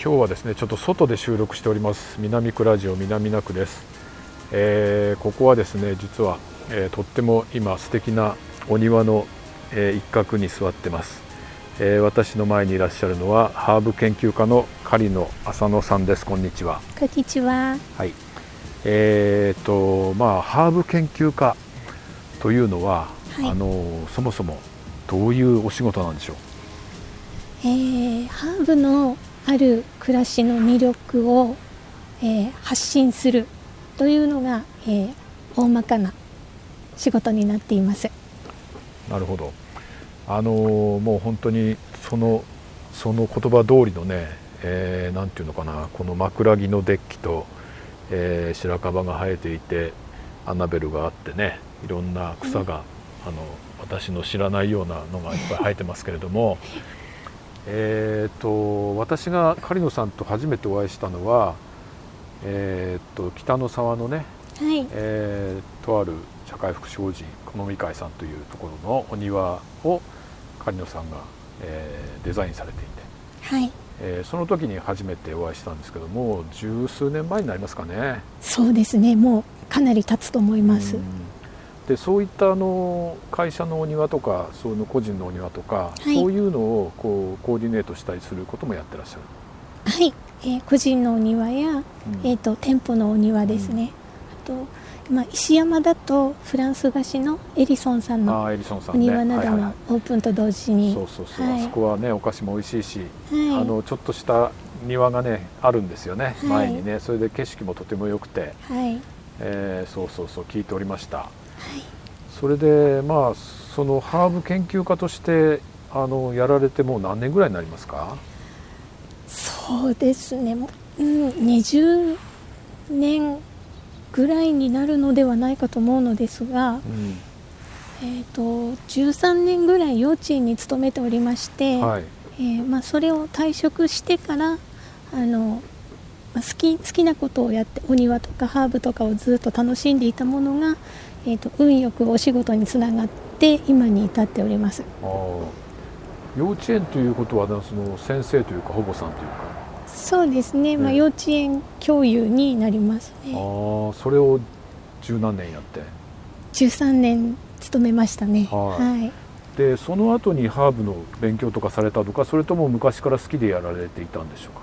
今日はですねちょっと外で収録しております。南区ラジオ南名区です、えー、ここはですね実は、えー、とっても今素敵なお庭の、えー、一角に座ってます、えー、私の前にいらっしゃるのはハーブ研究家の狩野浅野さんです。こんにちは。こんにちは。はい。えーとまあハーブ研究家というのは、はい、あのそもそもどういうお仕事なんでしょう？えー、ハーブのある暮らしの魅力を、えー、発信するというのが、えー、大まかな仕事になっています。なるほど。あのー、もう本当にそのその言葉通りのね、えー、なんていうのかなこの枕木のデッキと、えー、白樺が生えていてアナベルがあってねいろんな草が、うん、あの私の知らないようなのがいっぱい生えてますけれども えーと、私が狩野さんと初めてお会いしたのは、えーと、北の沢のね、はい。えー、とある社会福祉法人このみ会さんというところのお庭を狩野さんが、えー、デザインされていて、はい。えー、その時に初めてお会いしたんですけども十数年前になりますかね。そうですね。もうかなり経つと思います。でそういったあの会社のお庭とかその個人のお庭とか、はい、そういうのをこうコーディネートしたりすることもやってらっしゃる。はい、えー、個人のお庭や、うん、えーと、店舗のお庭ですね、うん、あと、まあ、石山だとフランス菓子のエリソンさんのお庭などもオープンと同時に、そうそうそう、はい、あそこはねお菓子も美味しいし、はい、あのちょっとした庭がねあるんですよね、前にね。それで景色もとても良くて、はい。えー、そうそうそう。聞いておりました。それでまあそのハーブ研究家としてあのやられてもう何年ぐらいになりますか？そうですね、うん、20年ぐらいになるのではないかと思うのですが、うん、えーと、13年ぐらい幼稚園に勤めておりまして、はい、えー、まあ、それを退職してからあの、まあ、好き好きなことをやってお庭とかハーブとかをずっと楽しんでいたものがえーと、運よくお仕事につながって今に至っております。幼稚園ということはその先生というか保護さんというか。そうですね、ねまあ、幼稚園教諭になりますね。ああそれを十何年やって？13年勤めましたね。はい、でその後にハーブの勉強とかされたとかそれとも昔から好きでやられていたんでしょうか？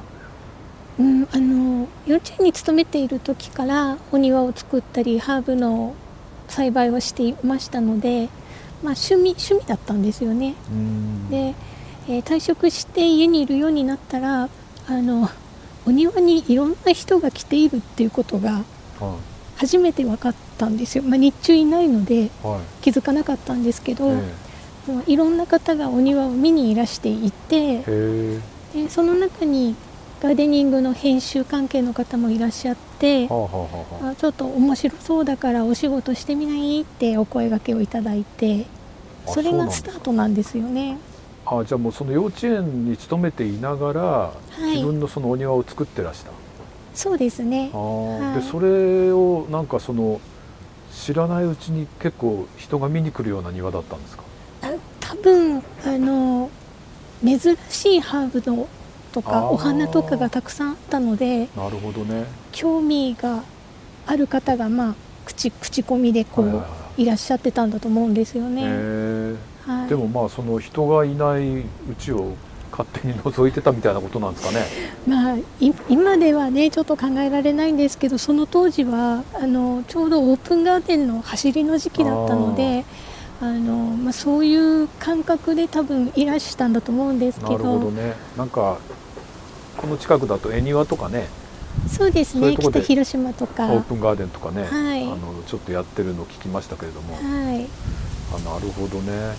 うん、あの幼稚園に勤めている時からお庭を作ったりハーブの栽培をしていましたので、まあ、趣味趣味だったんですよね。で、えー、退職して家にいるようになったらあのお庭にいろんな人が来ているっていうことが初めて分かったんですよ、まあ、日中いないので気づかなかったんですけど、はい、いろんな方がお庭を見にいらしていてでその中にガーデニングの編集関係の方もいらっしゃって、はあはあ、ちょっと面白そうだからお仕事してみない？ってお声がけをいただいてそれがスタートなんですよね。あじゃあもうその幼稚園に勤めていながら、はい、自分のそのお庭を作ってらした？そうですね。あ、はい、でそれをなんかその知らないうちに結構人が見に来るような庭だったんですか？多分あの珍しいハーブのとかお花とかがたくさんあったのでなるほどね興味がある方がまあ口口コミでこう、いらっしゃってたんだと思うんですよね。はい、でもまあその人がいないうちを勝手に覗いてたみたいなことなんですかね。まあ今ではねちょっと考えられないんですけどその当時はあのちょうどオープンガーデンの走りの時期だったので。あのまあ、そういう感覚で多分いらしたんだと思うんですけどなるほどねなんかこの近くだと恵庭とかね。そうですね。北広島とか。オープンガーデンとかね、はい、あのちょっとやってるのを聞きましたけれども、はい、あなるほどね、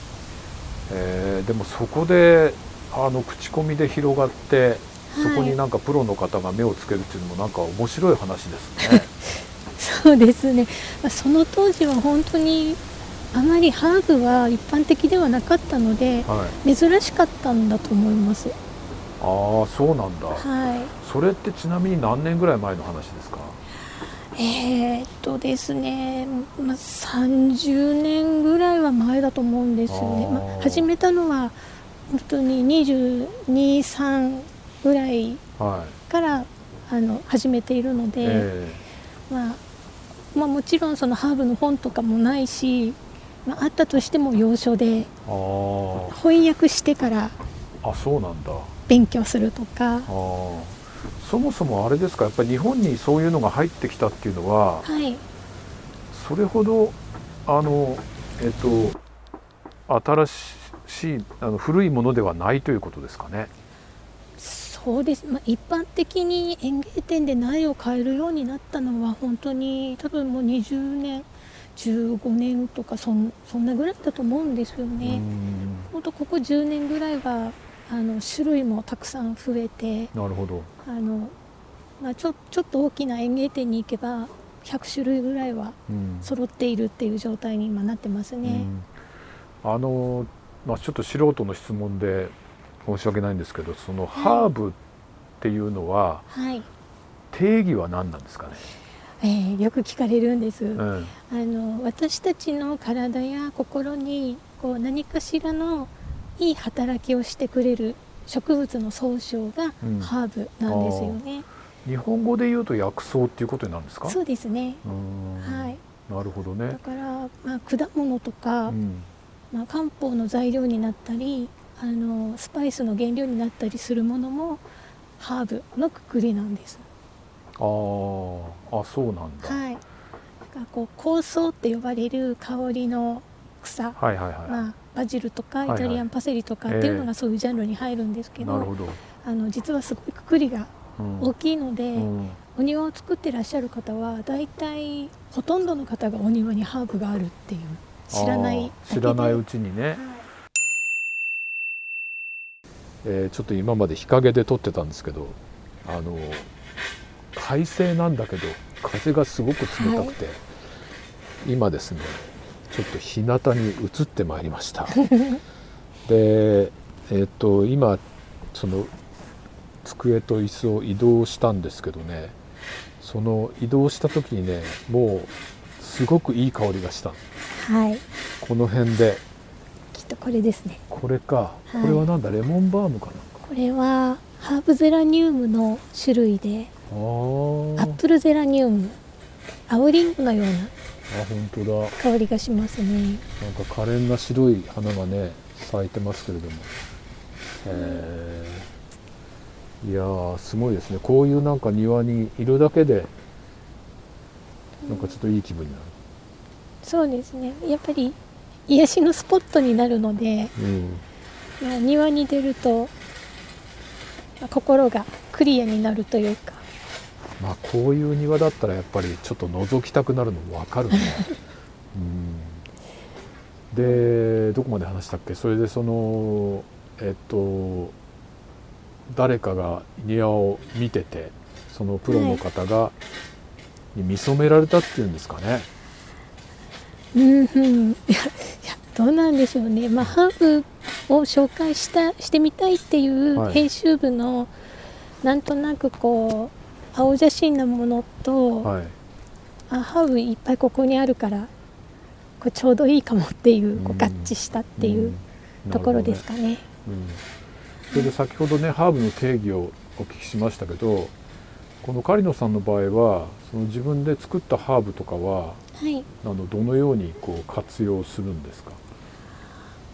えー、でもそこであの口コミで広がって、そこになんかプロの方が目をつけるっていうのもなんか面白い話ですね。そうですね。その当時は本当にあまりハーブは一般的ではなかったので、はい、珍しかったんだと思います。ああそうなんだ、はい、それってちなみに何年ぐらい前の話ですか？えー、っとですね、まあ、30年ぐらいは前だと思うんですよね、まあ、始めたのは本当に223ぐらいからあの始めているので、えー、まあ、まあもちろんそのハーブの本とかもないし、まあ、あったとしても要所で翻訳してからあそうなんだ勉強するとか。そもそもあれですか？やっぱり日本にそういうのが入ってきたっていうのは、はい、それほどあのえっと新しいあの古いものではないということですかね？そうです、まあ、一般的に園芸店で苗を買えるようになったのは本当に多分もう20年15年とかそんそんなぐらいだと思うんですよね。本当ここ10年ぐらいはあの種類もたくさん増えてなるほど。あの、まあ、ちょちょっと大きな園芸店に行けば100種類ぐらいは揃っているっていう状態に今なってますね。あのまあ、ちょっと素人の質問で申し訳ないんですけどそのハーブっていうのは、はい、定義は何なんですかね、えー、よく聞かれるんです、うん、あの私たちの体や心にこう何かしらのいい働きをしてくれる植物の総称がハーブなんですよね、うん、日本語で言うと薬草っていうことになるんですか？そうですね。はい。なるほどね。だから、まあ、果物とか、うん。まあ、漢方の材料になったりあのスパイスの原料になったりするものもハーブのくくりなんです。ああそうなんだ。はい。なんかこう香草って呼ばれる香りの草、はいはいはい。まあバジルとかイタリアンパセリとかっていうのがそういうジャンルに入るんですけど、あの実はすごいくくりが大きいので、お庭を作ってらっしゃる方は大体ほとんどの方がお庭にハーブがあるっていう知らない知らないうちにね、はい、えー、ちょっと今まで日陰で撮ってたんですけどあの快晴なんだけど風がすごく冷たくて、はい、今ですねちょっと日向に移ってまいりました。でえっ、ー、と今その机と椅子を移動したんですけどね。その移動した時にねもうすごくいい香りがした。はい。この辺で。きっとこれですね。これか、はい、これはなんだ？レモンバームかなこれはハーブゼラニウムの種類で。アップルゼラニウム。青リンゴのようなあ本当だ。香りがしますね。なんか可憐な白い花がね咲いてますけれども。へえいやすごいですね。こういうなんか庭にいるだけでなんかちょっといい気分になる、そうですね。やっぱり癒しのスポットになるので、うん、まあ、庭に出ると、まあ、心がクリアになるというかまあこういう庭だったらやっぱりちょっと覗きたくなるのも分かるね、うん、でどこまで話したっけ？それでそのえっと誰かが庭を見ててそのプロの方が、はい。に見初められたっていうんですかね。うん、いやどうなんでしょうね、まあ、ハーブを紹介したしてみたいっていう編集部の、はい、なんとなくこう青写真なものと、はい、あハーブいっぱいここにあるからこれちょうどいいかもっていうこう合致したっていうところですかね。ね。うん、それで先ほどねハーブの定義をお聞きしましたけどこの狩野さんの場合はその自分で作ったハーブとかは、はい、あのどのようにこう活用するんですか、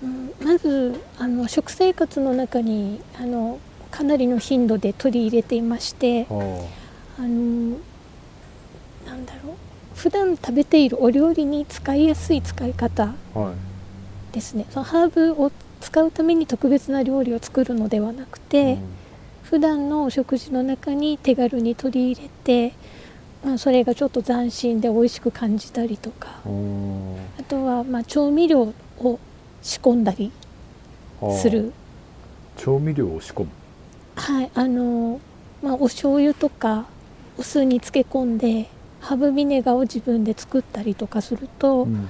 うん、まずあの食生活の中にあのかなりの頻度で取り入れていまして、はあ、あのなんだろう。普段食べているお料理に使いやすい使い方ですね、はい、そのハーブを使うために特別な料理を作るのではなくて、うん。普段のお食事の中に手軽に取り入れて、まあ、それがちょっと斬新で美味しく感じたりとか。あとはまあ調味料を仕込んだりする。調味料を仕込む。はい。あのまあお醤油とかお酢に漬け込んでハーブビネガーを自分で作ったりとかすると、うん、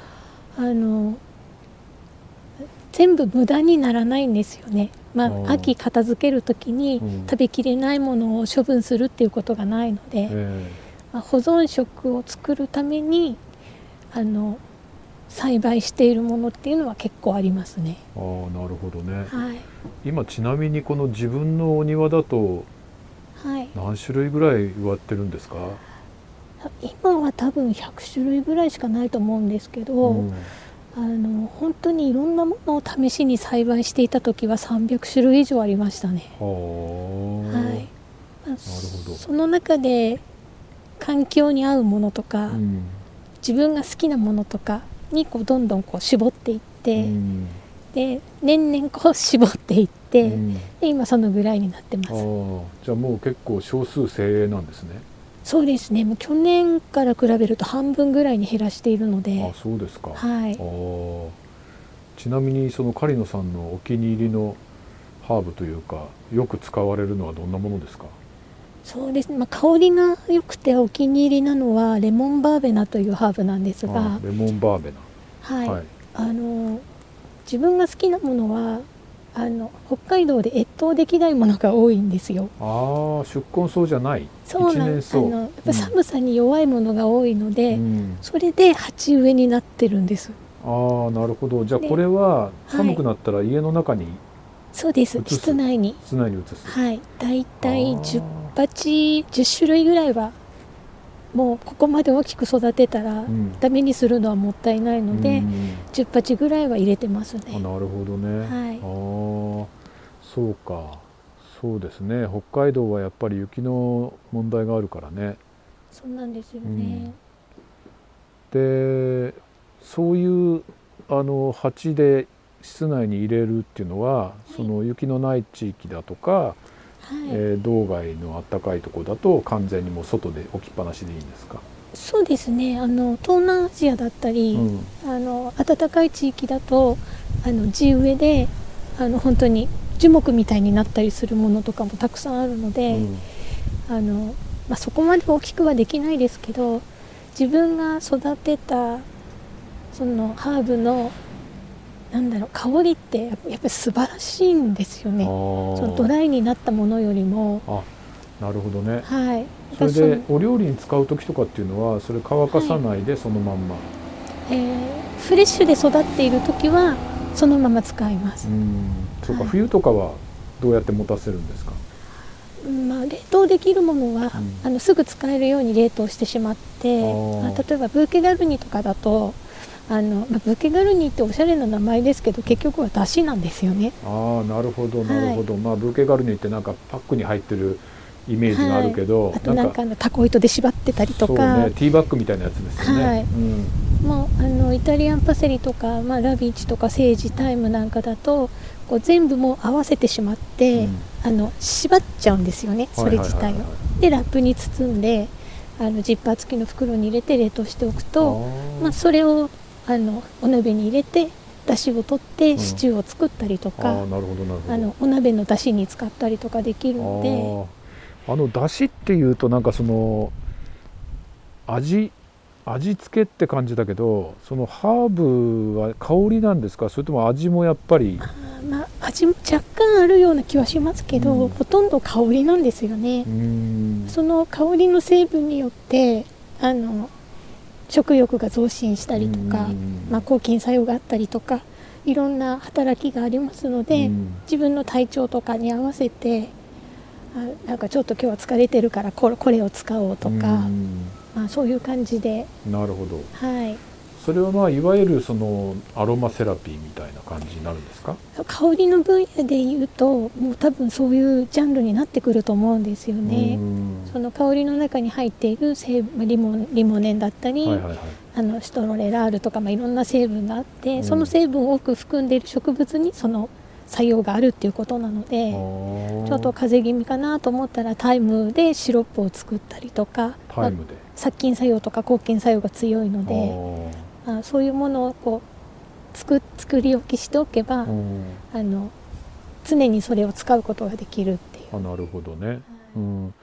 あの全部無駄にならないんですよね。まあ、秋片付ける時に食べきれないものを処分するっていうことがないので、まあ、保存食を作るためにあの栽培しているものっていうのは結構ありますね。あなるほどね、はい、今ちなみにこの自分のお庭だとはい、何種類ぐらい植わってるんですか、今は多分100種類ぐらいしかないと思うんですけど、うん。あの本当にいろんなものを試しに栽培していた時は300種類以上ありましたね。はい。まあほど。その中で環境に合うものとか、うん。自分が好きなものとかにこうどんどんこう絞っていって、うんで年々こう絞っていって、うんで今そのぐらいになってまああす。じゃあもう結構少数精鋭なんですね。そうですねもう去年から比べると半分ぐらいに減らしているのあで、そうですか。はいちなみにその狩野さんのお気に入りのハーブというかよく使われるのはどんなものですか？そうですね、まあ、香りが良くてお気に入りなのはレモンバーベナというハーブなんですがあ、レモンバーベはいナ。はい。あの自分が好きなものはあの北海道で越冬できないものが多いんですよ。ああ出根草じゃない？そうなん一年草あのやっぱ寒さに弱いものが多いので、うんそれで鉢植えになってるんです。ああなるほど。じゃあでこれははい寒くなったら家の中にそうです室内に室内に移す。はいだいたいあー10鉢10種類ぐらいはもうここまで大きく育てたらうんダメにするのはもったいないので、うん10鉢ぐらいは入れてますあね。なるほどね。はいああそうかそうですね北海道はやっぱり雪の問題があるからね。そうなんですよね。でそういうあの鉢で室内に入れるっていうのは、その雪のない地域だとか、はい。えー道外の暖かいところだと完全にもう外で置きっぱなしでいいんですか？そうですね。あの東南アジアだったり、うんあの暖かい地域だとあの地植えであの本当に樹木みたいになったりするものとかもたくさんあるので、うんあのまあ、そこまで大きくはできないですけど自分が育てたそのハーブのなんだろう香りってやっぱり素晴らしいんですよあね。ーそのドライになったものよりも、あなるほどね。はい。それでお料理に使う時とかっていうのはそれ乾かさないでそのまんま。そのえーフレッシュで育っている時はそのまま使いますう。んそうかはい冬とかはどうやって持たせるんですか？うんまあ、冷凍できるものは、うんあのすぐ使えるように冷凍してしまってまあ例えばブーケガルニとかだとあの、まあ、ブーケガルニっておしゃれな名前ですけど結局は出汁なんですよね。ああなるほどなるほど、まあブーケガルニってなんかパックに入ってるイメージがあるけど、あとなんかあのタコ糸で縛ってたりとそうか、ねティーバッグみたいなやつですよね。はいうんもうあのイタリアンパセリとか、まあ、ラビーチとかセージタイムなんかだとこう全部もう合わせてしまって、うんあの縛っちゃうんですよねそれ自体を。はいはいはいはいでラップに包んであのジッパー付きの袋に入れて冷凍しておくと。まあ、それをあのお鍋に入れてだしを取ってん。シチューを作ったりとか、あーなるほどなるほど。あのお鍋のだしに使ったりとかできるので。あのだしっていうとなんかその味味付けって感じだけどそのハーブは香りなんですか？それとも味もやっぱり？まあ、味も若干あるような気はしますけど、うん。ほとんど香りなんですよね。う。ん。その香りの成分によってあの食欲が増進したりとか、うんまあ、抗菌作用があったりとかいろんな働きがありますので、うん。自分の体調とかに合わせてあなんかちょっと今日は疲れてるからこれこれを使おうとか、うん。まあ、そういう感じで、なるほど。はい、それはまあいわゆるそのアロマセラピーみたいな感じになるんですか？香りの分野で言うともう多分そういうジャンルになってくると思うんですよね。うん。その香りの中に入っている成分リモリモネンだったり、はいはいはい。あのシトロレラールとか、まあ、いろんな成分があって、うん。その成分を多く含んでいる植物にその作用があるっていうことなので、ちょっと風邪気味かなと思ったらタイムでシロップを作ったりとか、まあタイムで、殺菌作用とか抗菌作用が強いのあで、ーあそういうものをこう作作り置きしておけば、うん。あの常にそれを使うことができるっていう。あなるほどね、うん、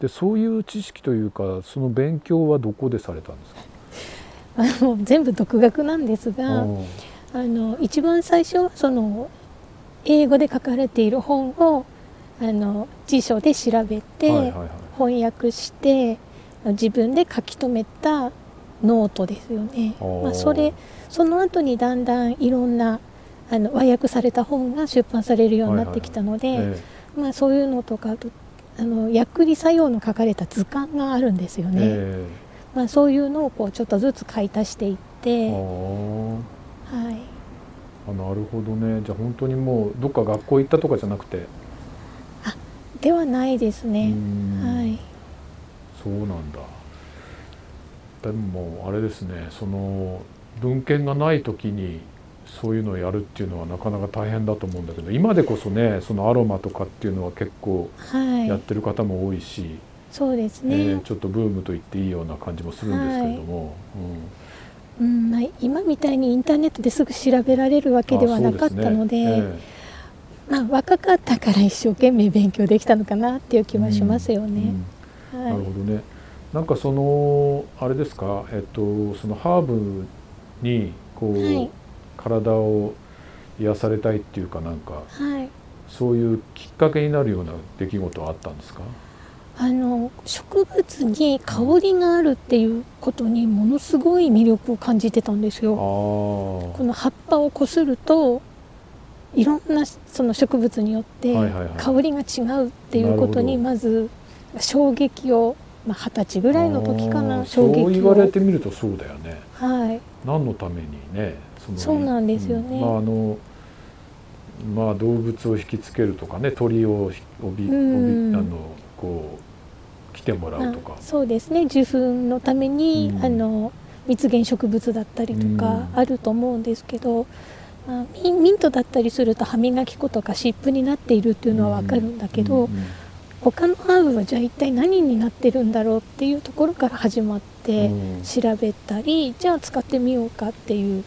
でそういう知識というかその勉強はどこでされたんですか？あの全部独学なんですが、うん。あの一番最初はその英語で書かれている本をあの辞書で調べて、はいはいはい。翻訳して自分で書き留めたノートですよね。まあ、それその後にだんだんいろんなあの和訳された本が出版されるようになってきたので、えまあ、そういうのとかあの薬理作用の書かれた図鑑があるんですよね、えまあ、そういうのをこうちょっとずつ買い足していって、はい、あなるほどね。じゃあ本当にもうどっか学校行ったとかじゃなくて？ではないですうね、ん。はい、そうなんだ。でもあれですね。その文献がない時にそういうのをやるっていうのはなかなか大変だと思うんだけど今でこそねそのアロマとかっていうのは結構はい、やってる方も多いし、そうですえね、ーちょっとブームと言っていいような感じもするんですけれども、うん。まあ、今みたいにインターネットですぐ調べられるわけではなかったのでね。まあ、若かったから一生懸命勉強できたのかなっていう気はしますよええね。うん。はい。なるほどね。なんかそのあれですか、えっとそのハーブにこう、はい。体を癒されたいっていうかなんかはい。そういうきっかけになるような出来事はあったんですか？あの植物に香りがあるっていうことにものすごい魅力を感じてたんですよ。この葉っぱをこするといろんなその植物によって香りが違うっていうことになまず衝撃をまあ二十歳ぐらいの時かな衝撃を。そう言われてみるとそうだよね。はい何のためにねそのそうなんですよね。うん。まああのまあ動物を引きつけるとかね鳥をひおびあのこう来てもらうとか。まあ、そうですね。受粉のために、うん。あの蜜源植物だったりとかうん。あると思うんですけど、まあ、ミミントだったりすると歯磨き粉とか湿布になっているっていうのはわかるんだけど、他のハーブはじゃあ一体何になってるんだろうっていうところから始まってうん。調べたり、じゃあ使ってみようかっていう。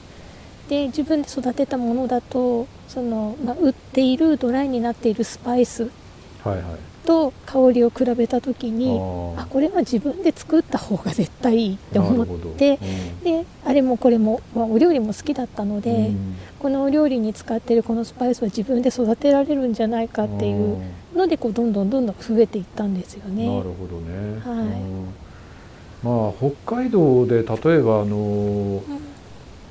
で自分で育てたものだとその、まあ、売っているドライになっているスパイスはいはい。と香りを比べた時にああこれは自分で作った方が絶対いいってー思ってうん。であれもこれも、まあ、お料理も好きだったので、うん。このお料理に使ってるこのスパイスは自分で育てられるんじゃないかっていうのでこうどんどんどんどん増えていったんですよね。うんなるほどね、はい。うんまあ北海道で例えばあのうん。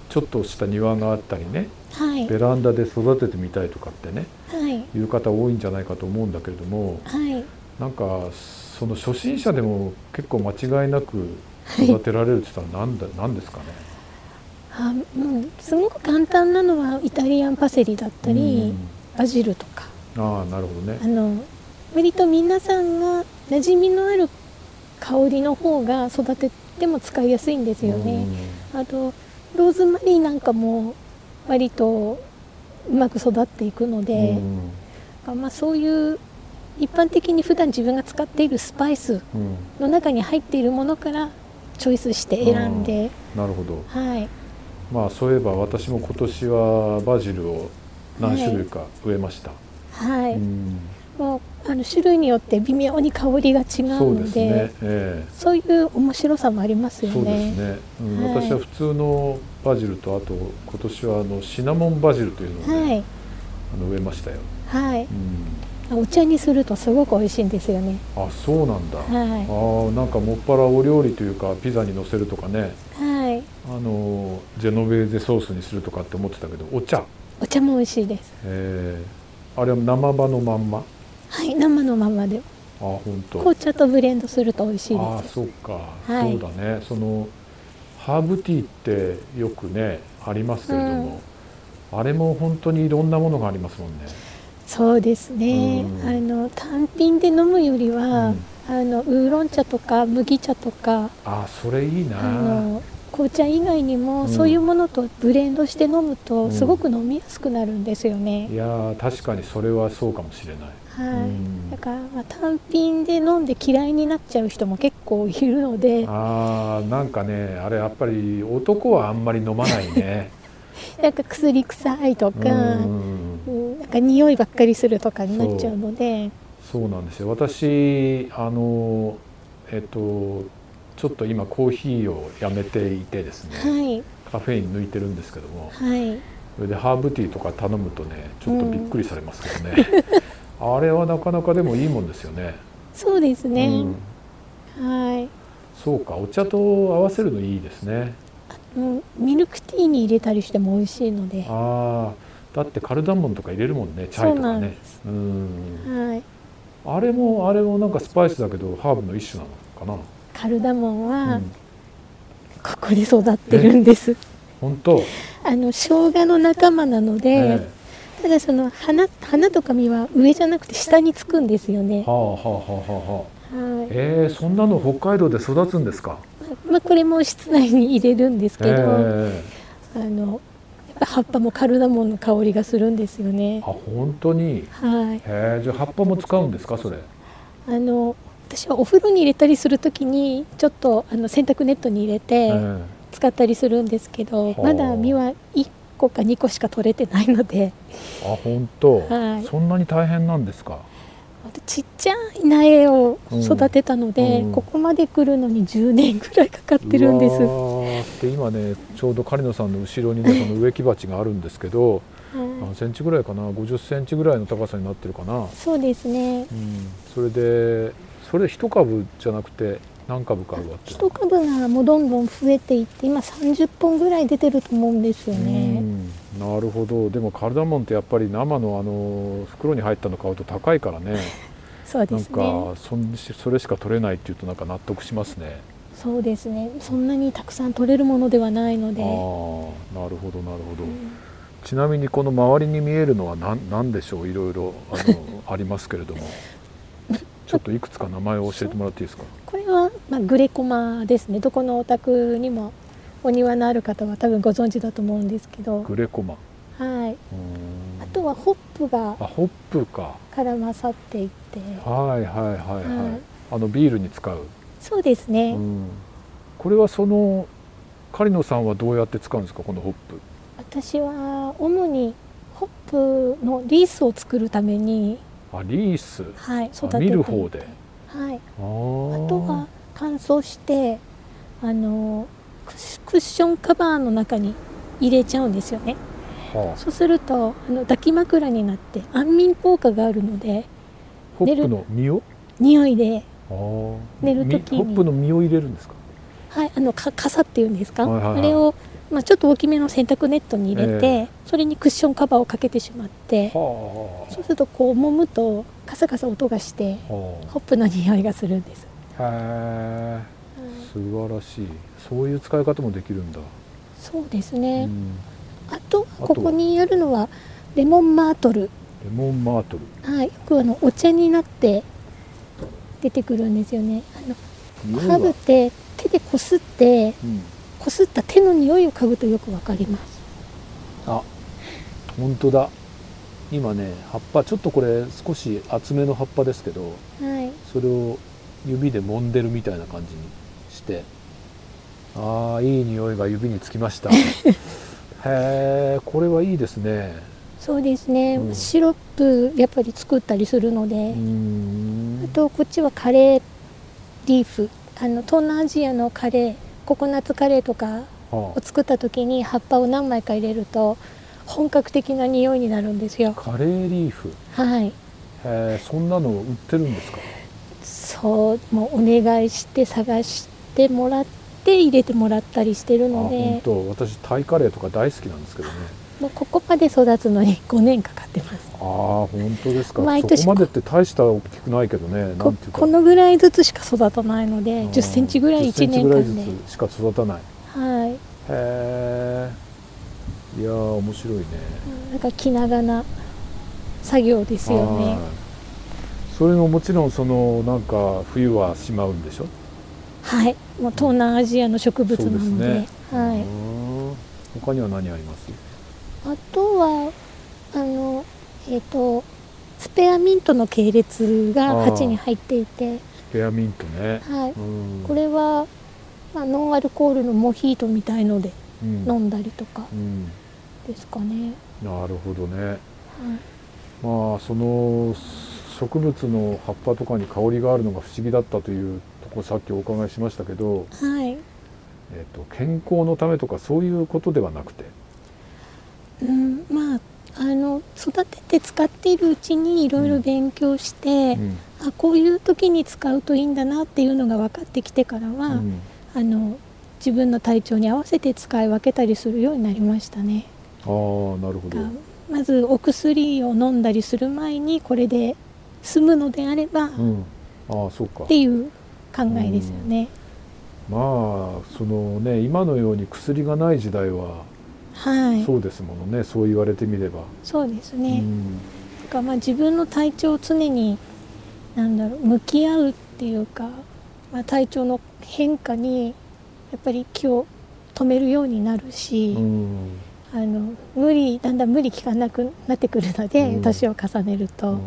ちょっとした庭があったりねはい。ベランダで育ててみたいとかってねはい。いう方多いんじゃないかと思うんだけれどもはい。なんかその初心者でも結構間違いなく育てられるって言ったら何だ何ですかね？あうん、すごく簡単なのはイタリアンパセリだったり、バジルとか。あなるほどね。あ。の割と皆さんが馴染みのある香りの方が育てても使いやすいんですよね。あとローズマリーなんかも割とうまく育っていくのうん。で、まあ、そういう一般的に普段自分が使っているスパイスの中に入っているものからチョイスして選んで、なるほど。はい、まあそういえば私も今年はバジルを何種類か植えました。はい。うんもうあの種類によって微妙に香りが違うそうのでですね。えそういう面白さもありますよえそうですね。ね。うんはい私は普通のバジルとあと今年はあのシナモンバジルというのをね、はい、あの植えましたよ。はい、うん、お茶にするとすごく美味しいんですよね。あそうなんだ。はああなんかもっぱらお料理というかピザに乗せるとかねい、はい、あのジェノベーゼソースにするとかって思ってたけどお茶、お茶も美味しいです。えー、あれは生場のまんま？はい、生のままで。あ本当。紅茶とブレンドすると美味しいああです。そうか、はい。そうだね。そのハーブティーってよくねありますけれども、あれも本当にいろんなものがありますもんね。そうですね。うん。あの単品で飲むよりは、うん。あのウーロン茶とか麦茶とか、ああそれいいな。あの紅茶以外にも、うん。そういうものとブレンドして飲むうん。とすごく飲みやすくなるんですよね。いやー確かにそれはそうかもしれない。はい。うん。だから、まあ、単品で飲んで嫌いになっちゃう人も結構いるので。あーなんかねあれやっぱり男はあんまり飲まないね。なんか薬臭いとか、うん。うんなんか匂いばっかりするとかになっちゃうので。そうなんですよ。私あのえっとちょっと今コーヒーをやめていてですね、はい。カフェイン抜いてるんですけども。はい。それでハーブティーとか頼むとねちょっとびっくりされますけどね、あれはなかなかでもいいもんですよね。そうですね、うん。はい。そうかお茶と合わせるのいいですね。うんミルクティーに入れたりしても美味しいので。ああだってカルダモンとか入れるもんねチャイとかね。あれもあれもなんかスパイスだけどハーブの一種なのかな。カルダモンは、うん。ここで育ってるんです。本当？あの生姜の仲間なので、えただその花花とか実は上じゃなくて下につくんですよね。え、はあはあはあはあ。はい。えー、そんなの北海道で育つんですか？まあ、これも室内に入れるんですけど、えあの葉っぱもカルダモンの香りがするんですよね。えあ本当に？はい。へえじゃあ葉っぱも使うんですかそれ？あの私はお風呂に入れたりするときにちょっとあの洗濯ネットに入れえてえ使ったりするんですけど、はあまだ実は1個か2個しか取れてないので。あ本当、はい。そんなに大変なんですか？ちっちゃい苗を育てたので、うん。ここまで来るのに10年ぐらいかかってるんです。で今ねちょうど狩野さんの後ろにね その植木鉢があるんですけど何はい。センチぐらいかな？50センチぐらいの高さになってるかな、そうですね。うん、それでそれ一株じゃなくて何株か植わってる一株がもうどんどん増えていって今30本ぐらい出てると思うんですようね。んなるほどでもカルダモンってやっぱり生のあの袋に入ったの買うと高いからね そうなんですね。かそんそれしか取れないっていうとなんか納得しますねそうですね。そんなにたくさん取れるものではないので。ああなるほどなるほど、うんちなみにこの周りに見えるのは何何でしょう？いろいろあの ありますけれども ちょっといくつか名前を教えてもらっていいですか？これはまあグレコマですね。どこのお宅にもお庭のある方は多分ご存知だと思うんですけど、グレコマはい。あとはホップがあホップか。絡まさっていって、はいはいはいはい、はい。あのビールに使う、そうですね。うん、これはその狩野さんはどうやって使うんですかこのホップ。私は主にホップのリースを作るために、あリース？はい、育てあて。る方で。はい、あとは乾燥してあのクッションカバーの中に入れちゃうんですよね。はあ。そうするとあの抱き枕になって安眠効果があるのでホップの実を？匂いで、あー寝る時に。みホップの実を入れるんですか？はい、あのか傘っていうんですか、はいはいはい。あれを、まあ、ちょっと大きめの洗濯ネットに入れて、えそれにクッションカバーをかけてしまってはそうするとこう揉むとカサカサ音がしてあ。はホップの匂いがするんです、あへえ素晴らしい。そういう使い方もできるんだ、そうですうね、ん、あとここにあるのはレモンマートル、レモンマートル。はい、よくあのお茶になって出てくるんですよね。あのハーブって手でこすってうん、こすった手の匂いを嗅ぐとよくわかります。あ本当だ。今ね葉っぱちょっとこれ少し厚めの葉っぱですけどはい。それを指で揉んでるみたいな感じにして。ああいい匂いが指につきました。へえこれはいいですね。そうですね、うん。シロップやっぱり作ったりするので、あとこっちはカレーリーフ。あの東南アジアのカレーココナッツカレーとかはを作った時に葉っぱを何枚か入れると本格的な匂いになるんですよ。あカレーリーフ？はい。へえそんなの売ってるんですか？そうもうお願いして探してもらって入れてもらったりしてるあので本当。私タイカレーとか大好きなんですけどね。もうここまで育つのに5年かかってます。ああ本当ですか。毎年そこまでって大した大きくないけどね。なここのぐらいずつしか育たないのであー1 0センチぐらい10セ1ンチぐらい年間でずつしか育たない。はい。へえいやー面白いね。なんか気長な作業ですよね。はい。それももちろんそのなんか冬はしまうんでしょ？はい。もう東南アジアの植物なので。ですね。はい、うん他には何あります？あとはあのえっ、とスペアミントの系列が鉢に入っていて。ペアミントね、はい。うん、これは、まあ、ノンアルコールのモヒートみたいのでうん。飲んだりとかうん。ですかね、なるほどね。はい。まあその植物の葉っぱとかに香りがあるのが不思議だったというさっきお伺いしましたけど、はい、えっと健康のためとかそういうことではなくて、うん、まああの育てて使っているうちにいろいろ勉強して、うん。あこういう時に使うといいんだなっていうのが分かってきてからは、うん。あの自分の体調に合わせて使い分けたりするようになりましたね。ああなるほど。がまずお薬を飲んだりする前にこれで済むのであれば、うん、ああそうか。っていう考えですよね。まあそのね今のように薬がない時代ははい、そうですものね、そう言われてみれば、そうですうね。ん。だからまあ自分の体調を常になんだろう向き合うっていうか、まあ、体調の変化にやっぱり気を止めるようになるし、うん。あの無理だんだん無理効かなくなってくるので、うん。年を重ねると、う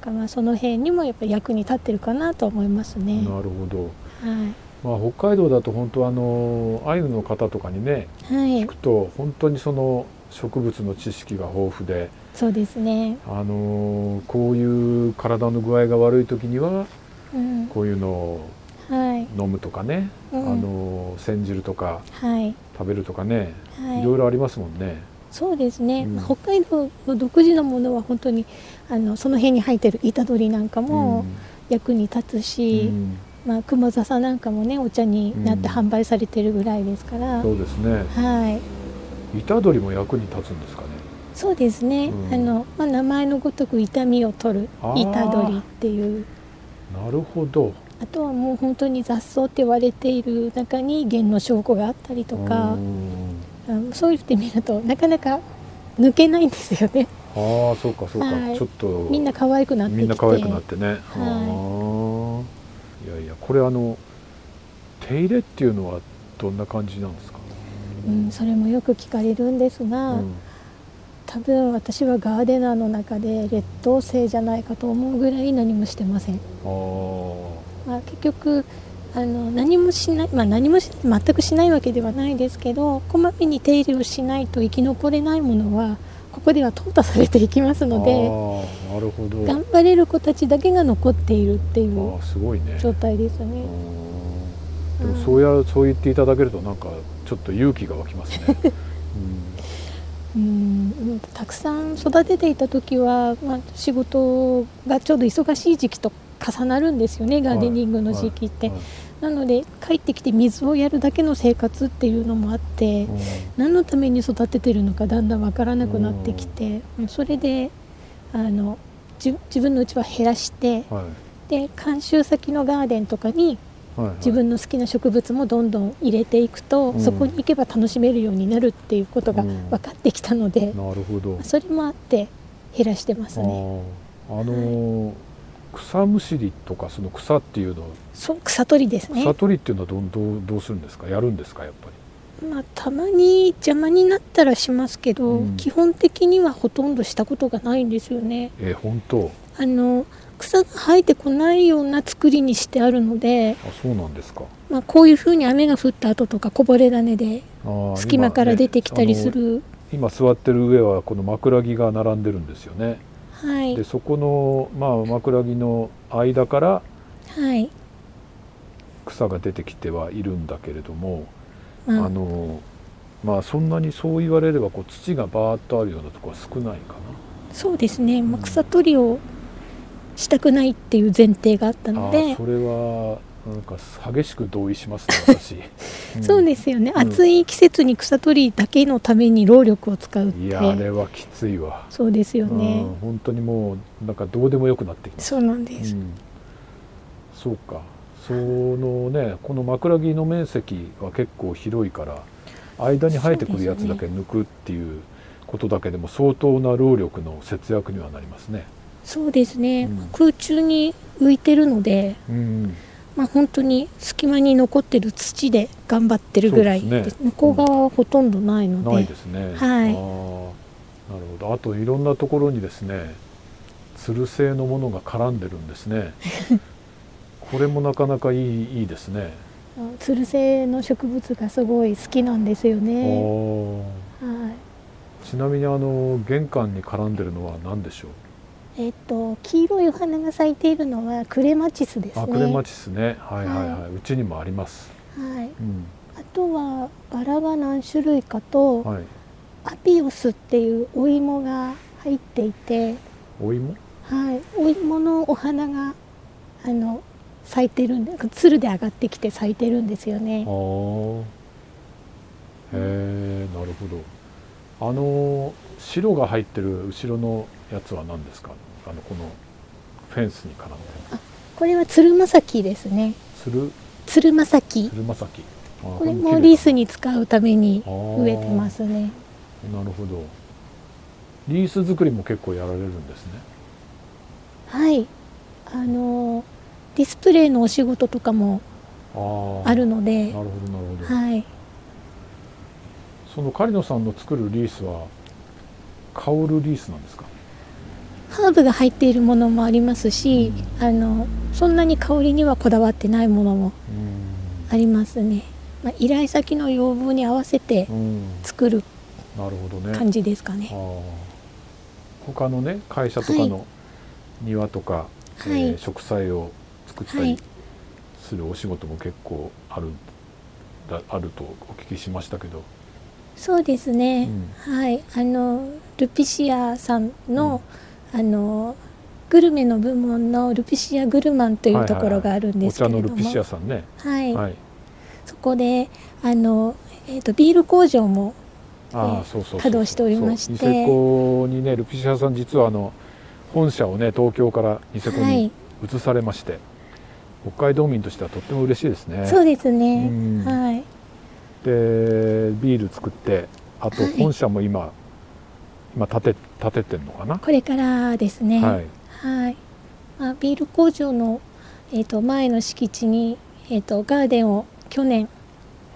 からまあその辺にもやっぱり役に立ってるかなと思いますね。なるほど、はい。まあ、北海道だと本当あのアイヌの方とかにねはい。聞くと本当にその植物の知識が豊富で、そうですね。あのこういう体の具合が悪い時にはうん、こういうのをはい、飲むとかね、うん。あの煎じるとかはい、食べるとかね、はい。いろいろありますもんね。そうですね、うん。まあ北海道の独自のものは本当にあのその辺に生えてる板取りなんかも役に立つうんし、うん。まあ、熊笹なんかもねお茶になってうん。販売されてるぐらいですから、そうですね。はい。板取りも役に立つんですかね。そうですね、うん。あのまあ、名前のごとく痛みを取るあー。板取りっていう。なるほど。あとはもう本当に雑草って言われている中に弦の証拠があったりとか。う、ん。あのそう言ってみるとなかなか抜けないんですよねああそうかそうか、はい。ちょっと。みんな可愛くなってみんな可愛くなってね。ああいやいやこれあの手入れっていうのはどんな感じなんですか？うん、それもよく聞かれるんですが、うん多分私はガーデナーの中で劣等生じゃないかと思うぐらい何もしてません、あまあ、結局あの何もしない、まあ、何もし全くしないわけではないですけどこまめに手入れをしないと生き残れないものはここでは淘汰されていきますあのでなるほど。頑張れる子たちだけが残っているっていう。状態ですね。うんでもそうやそう言っていただけるとなんかちょっと勇気が湧きますね。うん。うん。たくさん育てていた時は、まあ、仕事がちょうど忙しい時期と重なるんですよねガーデニングの時期って、はいはいなので帰ってきて水をやるだけの生活っていうのもあって、うん。何のために育ててるのかだんだんわからなくなってきて、うん。それであのじ自分のうちは減らしてはい。で監修先のガーデンとかにはいはい。自分の好きな植物もどんどん入れていくと、うん。そこに行けば楽しめるようになるっていうことがうん。分かってきたので、なるほど。それもあって減らしてますね。あのー草むしりとかその草っていうのそう草取りですね。草。取りっていうのはどうどうどうするんですか？やるんですか？やっぱり。まあたまに邪魔になったらしますけど、うん。基本的にはほとんどしたことがないんですよね。えー本当？あの草が生えてこないような作りにしてあるので、あそうなんですか。まあ、こういうふうに雨が降った後とかこぼれ種で隙間から出てきたりする、あの今座ってる上はこの枕木が並んでるんですよねはい。でそこの、まあ、枕木の間からはい、草が出てきてはいるんだけれども、まああのまあそんなにそう言われればこう土がバーッとあるようなところは少ないかそうですね、まあ、草取りをしたくないっていう前提があったので。ーそれはなんか激しく同意しますね私、ん そうですよね、うん。暑い季節に草取りだけのために労力を使うって。いやあれはきついわ、そうですよね、うん本当にもうなんかどうでもよくなってきます。そうなんです、うん、そうか。そのねこの枕木の面積は結構広いから間に生えてくるやつだけ抜くっていうことだけでも相当な労力の節約にはなりますね。そうですね、うん。空中に浮いてるので、うん、まあ、本当に隙間に残ってる土で頑張ってるぐらいね向こう側はほとんどないので、ないですね。はいなるほど。あといろんなところにですね、つる性のものが絡んでるんですね。これもなかなかいいいいですね。つる性の植物がすごい好きなんですよね。はいちなみにあの玄関に絡んでるのは何でしょう？えっと黄色いお花が咲いているのはクレマチスですね。アクレマチスね。はいはいはい。はうちにもあります。はい。うん。あとはバラが何種類かと、はい。アピオスっていうお芋が入っていて、お芋？はい、お芋のお花があの咲いてるんで、つるで上がってきて咲いてるんですよねあ。あ。へえ、なるほど。あの白が入ってる後ろのやつは何ですか？あのこのフェンスに絡んでるこれは鶴まさきですね。鶴？まさきつるまさきあこれもリースに使うために植えてますね。なるほど。リース作りも結構やられるんですね。はい。あのディスプレイのお仕事とかもあるので。なるほどなるほど、はい。その狩野さんの作るリースは香るリースなんですか？ハーブが入っているものもありますし、うあのそんなに香りにはこだわってないものもうん。ありますね、まあ、依頼先の要望に合わせてうん。作るなるほどね。感じですかね。あー。他のね会社とかの庭とか、はい。えー植栽を作ったりはい。するお仕事も結構あるだあるとお聞きしましたけど、そうですね、うん。はい。あのルピシアさんの、あのグルメの部門のルピシアグルマンというところがあるんでおすけれども、茶のルピシアさんね、はい、はい。そこであの、えー、とビール工場もああえー稼働しておりまして。ニセコにねルピシアさん実はあの本社をね東京からニセコにはい。移されまして、北海道民としてはとっても嬉しいですね。そうですね、うん。はい。でビール作ってあとはい。本社も今、今建て建ててんのかな、これからですね。はい。はい。まあ、ビール工場の、えー、と前の敷地に、えー、とガーデンを去年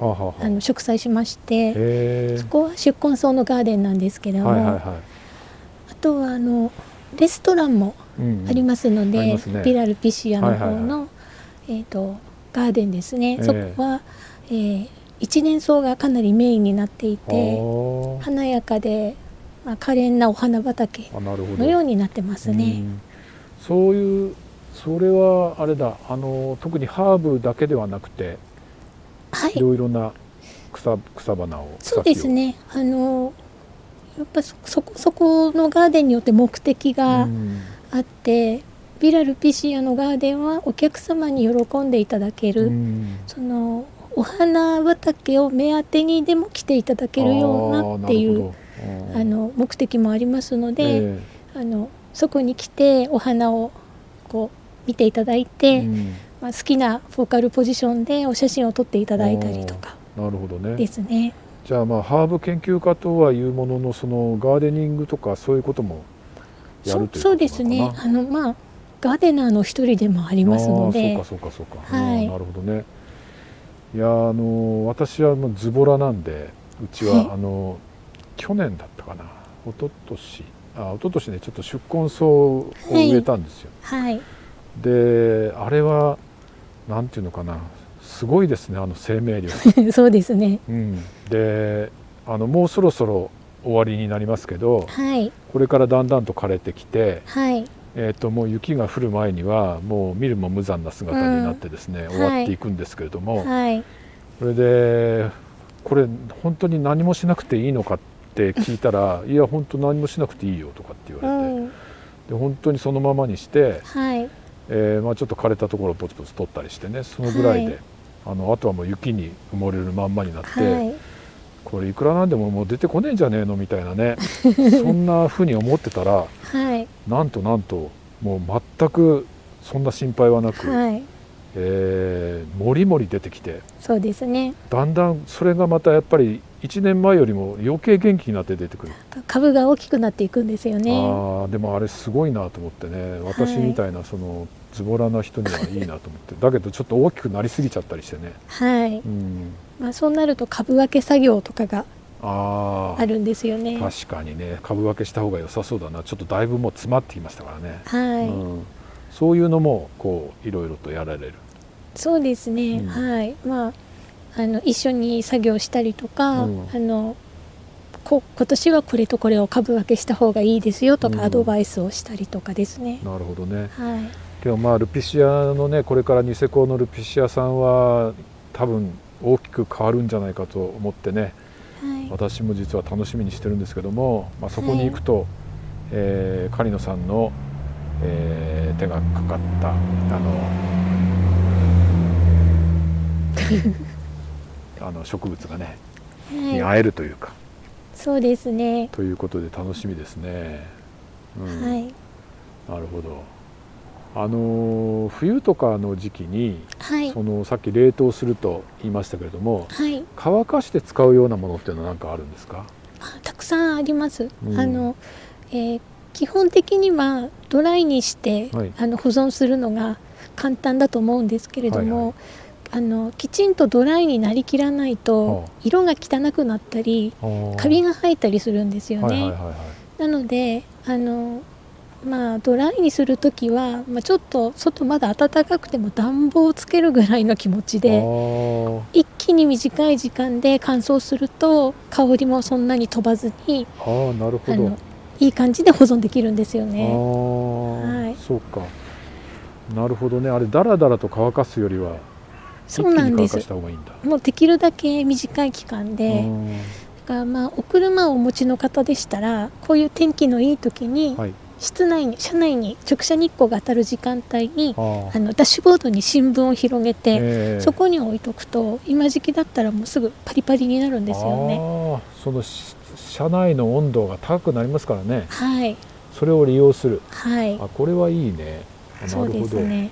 はあ、はあの植栽しましてそこは宿根草のガーデンなんですけども、はいはいはい。あとはあのレストランもうんうん。ありますので、ありますね。ビラルピシアの方はいはいの、えー、とガーデンですね、ええ。そこは、えー一年草がかなりメインになっていあてー華やかで、まあ、可憐なお花畑あなるほど。のようになってますうね。ん。そういうそれはあれだ。あの特にハーブだけではなくてはい。いろいろな草草花をそうですね。ねあのやっぱそそこそこのガーデンによって目的があって、ビラルピシアのガーデンはお客様に喜んでいただける、そのお花畑を目当てにでも来ていただけるようなっていうあの目的もありますので、えあのそこに来てお花をこう見ていただいえて、うん。まあ、好きなフォーカルポジションでお写真を撮っていただいたりとかなるほどね。ですね。じゃあまあハーブ研究家とはいうもののそのガーデニングとかそういうこともやそるというそうですね。あのまあガーデナーの一人でもありますのでそうかそうかそうか、はい。なるほどね。いやあの私はズボラなんでうちは、はい。あの去年だったかな。一昨年。あ一昨年ね。ちょっと宿根草を植えたんですよ、はい。であれはなんていうのかな。すごいですねあの生命力、そうですね。うん、であのもうそろそろ終わりになりますけどはい。これからだんだんと枯れてきて、はい。えー、ともう雪が降る前にはもう見るも無残な姿になってですね、ん終わっていくんですけれども、はい。それでこれ本当に何もしなくていいのかって聞いたら「いや本当何もしなくていいよ」とかって言うわれて、ん。で本当にそのままにして、はい。えーまあ、ちょっと枯れたところをポツポツ取ったりしてねそのぐらいで、はい。あのあとはもう雪に埋もれるまんまになって、はい。これいくらなんでももう出てこねえんじゃねえのみたいなね そんなふうに思ってたらはい。なんとなんともう全くそんな心配はなく、はいえーもりもり出てきて。そうですね。だんだんそれがまたやっぱり1年前よりも余計元気になって出てくる、株が大きくなっていくんですよね。あーでもあれすごいなと思ってね。私みたいなそのズボラな人にはいいなと思って。だけどちょっと大きくなりすぎちゃったりしてね、はい、うん、まあ、そうなると株分け作業とかがあー。あるんですよね。確かにね。株分けした方が良さそうだな。ちょっとだいぶもう詰まってきましたからね、はい、うん、そういうのもこういろいろとやられるそうですね、うん。はい。まああの一緒に作業したりとか、うん。あのこ今年はこれとこれを株分けした方がいいですよとうん。かアドバイスをしたりとかですね、なるほどね。はい。でもまあルピシアのねこれからニセコのルピシアさんは多分大きく変わるんじゃないかと思ってねはい。私も実は楽しみにしてるんですけども、まあ、そこに行くと、えー狩野さんの、えー手がかかったあの あの植物がねにはい、会えるというか。そうですね、ということで楽しみですね。うん。はい。なるほど。あの冬とかの時期に、はい、そのさっき冷凍すると言いましたけれども、はい、乾かして使うようなものっていうのは何かあるんですか？あたくさんあります、うん、あの、えー、基本的にはドライにして、はい、あの保存するのが簡単だと思うんですけれども、はいはい、あのきちんとドライになりきらないと色が汚くなったりカビが生えたりするんですよね。なのであのまあドライにする時は、まあ、ちょっと外まだ暖かくても暖房をつけるぐらいの気持ちで一気に短い時間で乾燥すると香りもそんなに飛ばずにあなるほど。いい感じで保存できるんですよね。はい、そうか。なるほどね。あれだらだらと乾かすよりはそうなんです。もうできるだけ短い期間でだからまあお車をお持ちの方でしたらこういう天気のいい時に、はい。室内に車内に直射日光が当たる時間帯にあのダッシュボードに新聞を広げて、えー、そこに置いとくと今時期だったらもうすぐパリパリになるんですよね。その車内の温度が高くなりますからね。はい。それを利用する。はい。あこれはいいねそうですね。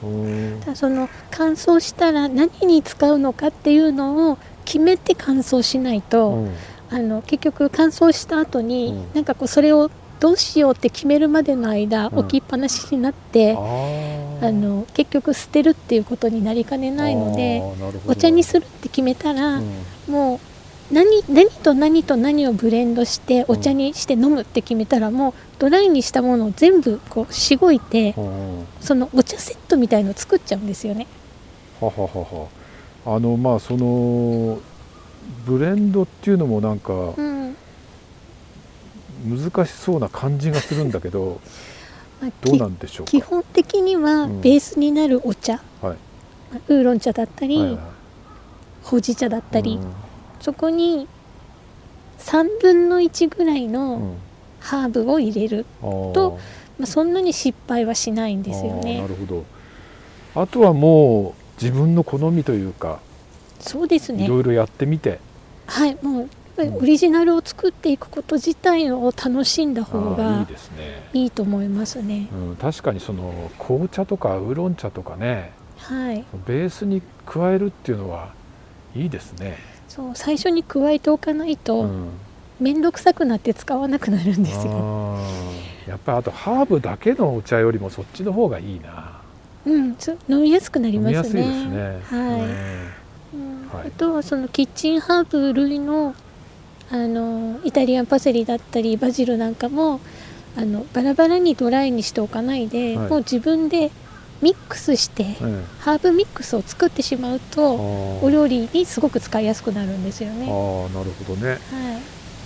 だその乾燥したら何に使うのかっていうのを決めて乾燥しないと、うん、あの結局乾燥した後に、うん、なんかこうそれをどうしようって決めるまでの間、置きっぱなしになってあの結局捨てるっていうことになりかねないのでお茶にするって決めたら、うん、もう何何と何と何をブレンドしてお茶にして飲むって決めたら、もうドライにしたものを全部こうしごいて、そのお茶セットみたいのを作っちゃうんですよね。はははは。あのまあそのブレンドっていうのもなんか、うん。難しそうな感じがするんだけどどうなんでしょう基本的にはベースになるお茶、うんはい、ウーロン茶だったり、はいはい、ほうじ茶だったり、うん、そこに3分の1ぐらいのハーブを入れると、まあ、そんなに失敗はしないんですよね。なるほど。あとはもう自分の好みというかそうですね。いろいろやってみて。はいもうオリジナルを作っていくこと自体を楽しんだ方がいいと思いますね。うん、確かにその紅茶とかウーロン茶とかね、はい、ベースに加えるっていうのはいいですね。そう最初に加えておかないと、面倒くさくなって使わなくなるんですよ。やっぱりあとハーブだけのお茶よりもそっちの方がいいな。うん、飲みやすくなりますね。ね。はい。うん、あとはそのキッチンハーブ類のあのイタリアンパセリだったりバジルなんかもあのバラバラにドライにしておかないで、はい、もう自分でミックスして、ハーブミックスを作ってしまうとお料理にすごく使いやすくなるんですよね。あなるほどね、はい、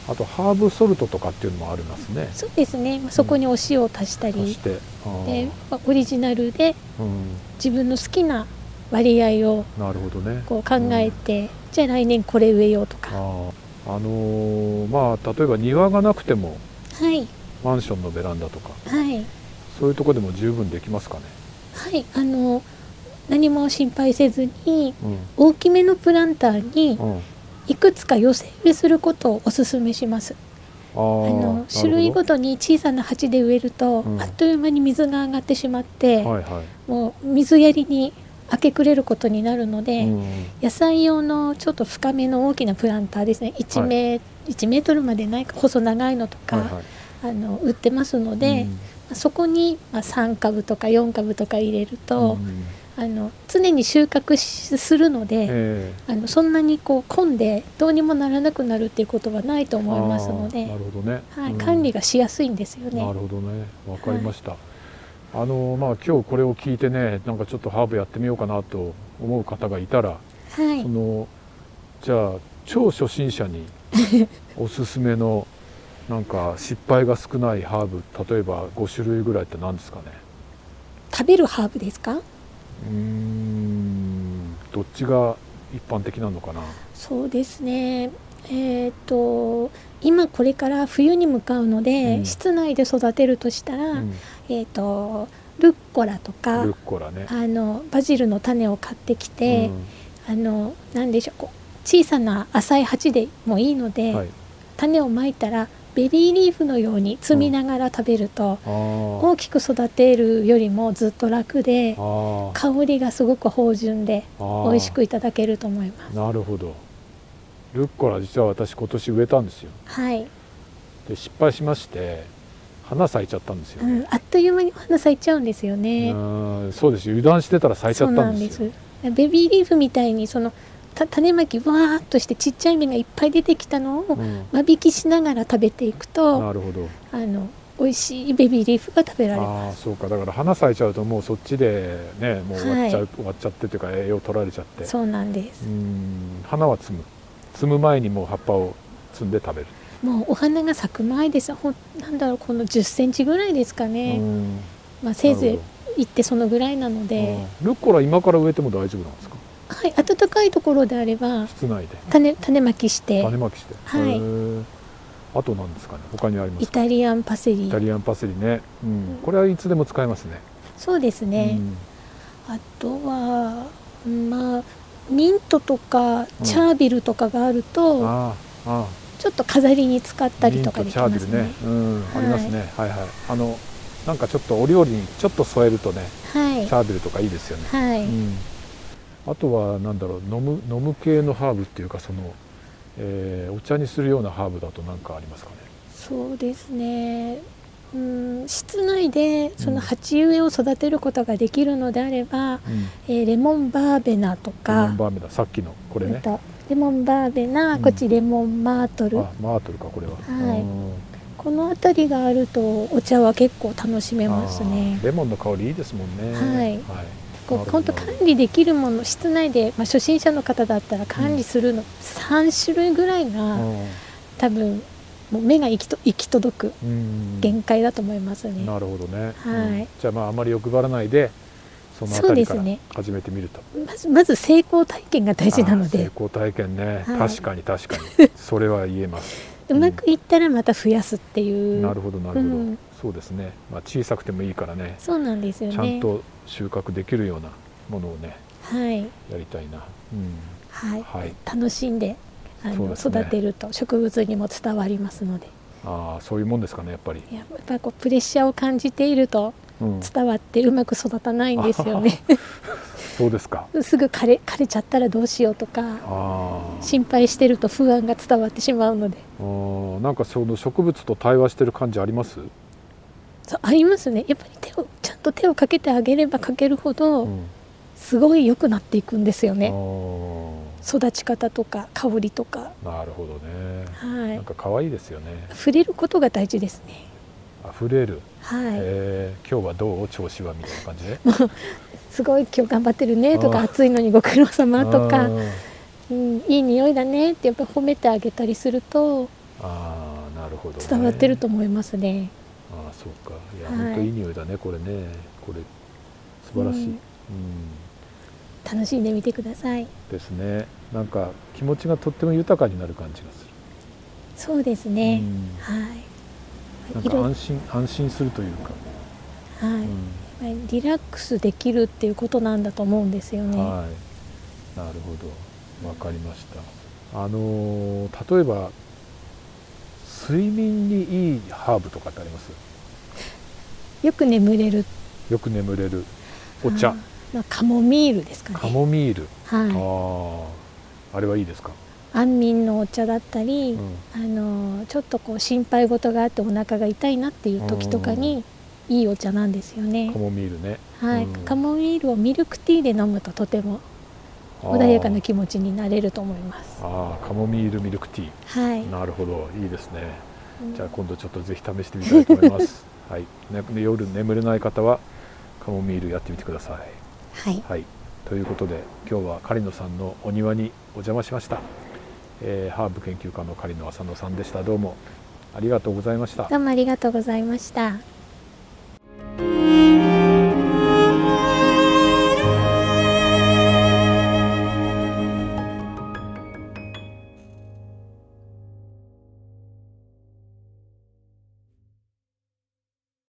あとハーブソルトとかっていうのもありますね。そうですね。そこにお塩を足したり、うん、でオリジナルで自分の好きな割合をなるほどね。こう考えて、うん、じゃあ来年これ植えようとか。あのー、まあ例えば庭がなくても、はい、マンションのベランダとか、はい、そういうとこでも十分できますかね。はいあの何も心配せずに、うん、大きめのプランターにいくつか寄せ植えすることをお勧めします。あの種類ごとに小さな鉢で植えると、うん、あっという間に水が上がってしまって、はいはい、もう水やりに明け暮れることになるので、うん、野菜用のちょっと深めの大きなプランターですね。1メ,、はい、1メートルまでないか細長いのとか、はいはい、あの売ってますので、うん、そこに、まあ、3株とか4株とか入れると、うん、あの常に収穫するので、えー、あのそんなにこう混んでどうにもならなくなるっていうことはないと思いますのでなるほどね、はい管理がしやすいんですよね。なるほどね。わかりました、はい。あのまあ今日これを聞いてねなんかちょっとハーブやってみようかなと思う方がいたら、はい、そのじゃあ超初心者におすすめのなんか失敗が少ないハーブ例えば5種類ぐらいって何ですかね？食べるハーブですか？うんどっちが一般的なのかな？そうですね。えーと、今これから冬に向かうので、うん、室内で育てるとしたら、うん、えーと、ルッコラとかルッコラ、ね、あのバジルの種を買ってきて、うん、あの何でしょうこう小さな浅い鉢でもいいので、はい、種をまいたらベビーリーフのように摘みながら食べると、あー。大きく育てるよりもずっと楽で香りがすごく芳醇で美味しくいただけると思います。なるほど。ルッコラ実は私今年植えたんですよ。はい、で失敗しまして花咲いちゃったんですよ、うん、あっという間にお花咲いちゃうんですよね、うんそうです油断してたら咲いちゃったなんんですです。よベビーリーフみたいにそのた種まきわーっとしてちっちゃい芽がいっぱい出てきたのをうん。間引きしながら食べていくとなるほど。あの美味しいベビーリーフが食べられああますそうか。だから花咲いちゃうともうそっちでねもう終わっちゃう、はい終わっちゃってというか栄養取られちゃって。そうなんです。うん。花は摘む。摘む前にもう葉っぱを摘んで食べる、もうお花が咲く前です。ほんなんだろうこの1 0センチぐらいですかね、うん。まあ、せいぜないる行ってそのぐらいなので、うんルッコラ今から植えても大丈夫なんですか？はい、暖かいところであれば室内で。種種まきして。種まきして。はい。あと何ですかね。他にありまイすか？タリアンパセリ。イタリアンパセリね、うん。うん。これはいつでも使えますね。そうですね、うん。あとはうんまあミントとかチャービルとかがあると、ああああちょっと飾りに使ったりとかできますね。チャービルね、うん。はいありますね。はいはい。あのなんかちょっとお料理にちょっと添えるとねはい。チャービルとかいいですよね、はい、うん、あとはなんだろう飲む飲む系のハーブっていうかその、えーお茶にするようなハーブだと何かありますかね？そうですね。うん室内でそうん。の鉢植えを育てることができるのであれば、うん。えーレモンバーベナとレモかンバーメださっきのこれね。えっとレモンバーベナ、うん。こっちレモンマートル。あマートルかこれは。はい。うん。この辺りがあるとお茶は結構楽しめますね。レモンの香りいいですもんね。はいこう本当管理できるもの室内で、まあ、初心者の方だったら管理するの3種類ぐらいが、多分もう目が行きと行き届くうんうん限界だと思いますね。なるほどね、はい。うん。じゃあまああまり欲張らないでそのあそうたりから始めてみると。まずまず成功体験が大事なのあー成で功体験ね、はい。確かに確かに。それは言えます。うまくいったらまた増やすっていう、なるほどなるほど、うんそうですね、まあ、小さくてもいいからね。そうなんですよね。ちゃんと収穫できるようなものをねはい、やりたいな、うん、はい。はい楽しんであの、ね。育てると植物にも伝わりますので。ああそういうもんですかねやっぱり、やっぱりこうプレッシャーを感じているとうん、伝わってうまく育たないんですよね。そうですか。すぐ枯れ枯れちゃったらどうしようとかあ心配してると不安が伝わってしまうので。あーなんかその植物と対話してる感じあります、そうありますね。やっぱり手をちゃんと手をかけてあげればかけるほど、うん。すごい良くなっていくんですよね。あ育ち方とか香りとか、あなるほどね、はい。なん、か可愛いですよね。触れることが大事ですね。溢れる、はい、えー。今日はどう？調子はみたいな感じで？すごい今日頑張ってるねとか暑いのにご苦労様とか。うん、いい匂いだねってやっぱ褒めてあげたりするとあーなるほど、ね、伝わってると思いますね。そうか。いや、はい本当いい匂いだねこれね。これ素晴らしい、ううん。ん楽しんでみてください。ですね。なんか気持ちがとっても豊かになる感じがする、そうですね。うん。はい。なんか安心安心するというか、はい、うん。リラックスできるっていうことなんだと思うんですよね。はい。なるほど。わかりました。あのー例えば睡眠にいいハーブとかってあります？よく眠れる。よく眠れる。お茶。あカモミールですかね。カモミール、はあああれはいいですか、い。安眠のお茶だったり、うん。あのちょっとこう心配事があってお腹が痛いなっていう時とかにいいお茶なんですよね。カ。モミールね。はい、うん。カモミールをミルクティーで飲むととても穏やかな気持ちになれると思います。ああカモミールミルクティはい。ーなるほど。いいですね。うん。じゃあ今度ちょっとぜひ試してみたいと思いますはい、ね、夜眠れない方はカモミールやってみてください。はい。はい。ということで今日は狩野さんのお庭にお邪魔しました、えーハーブ研究家の狩野浅野さんでした。どうもありがとうございました。どうもありがとうございました。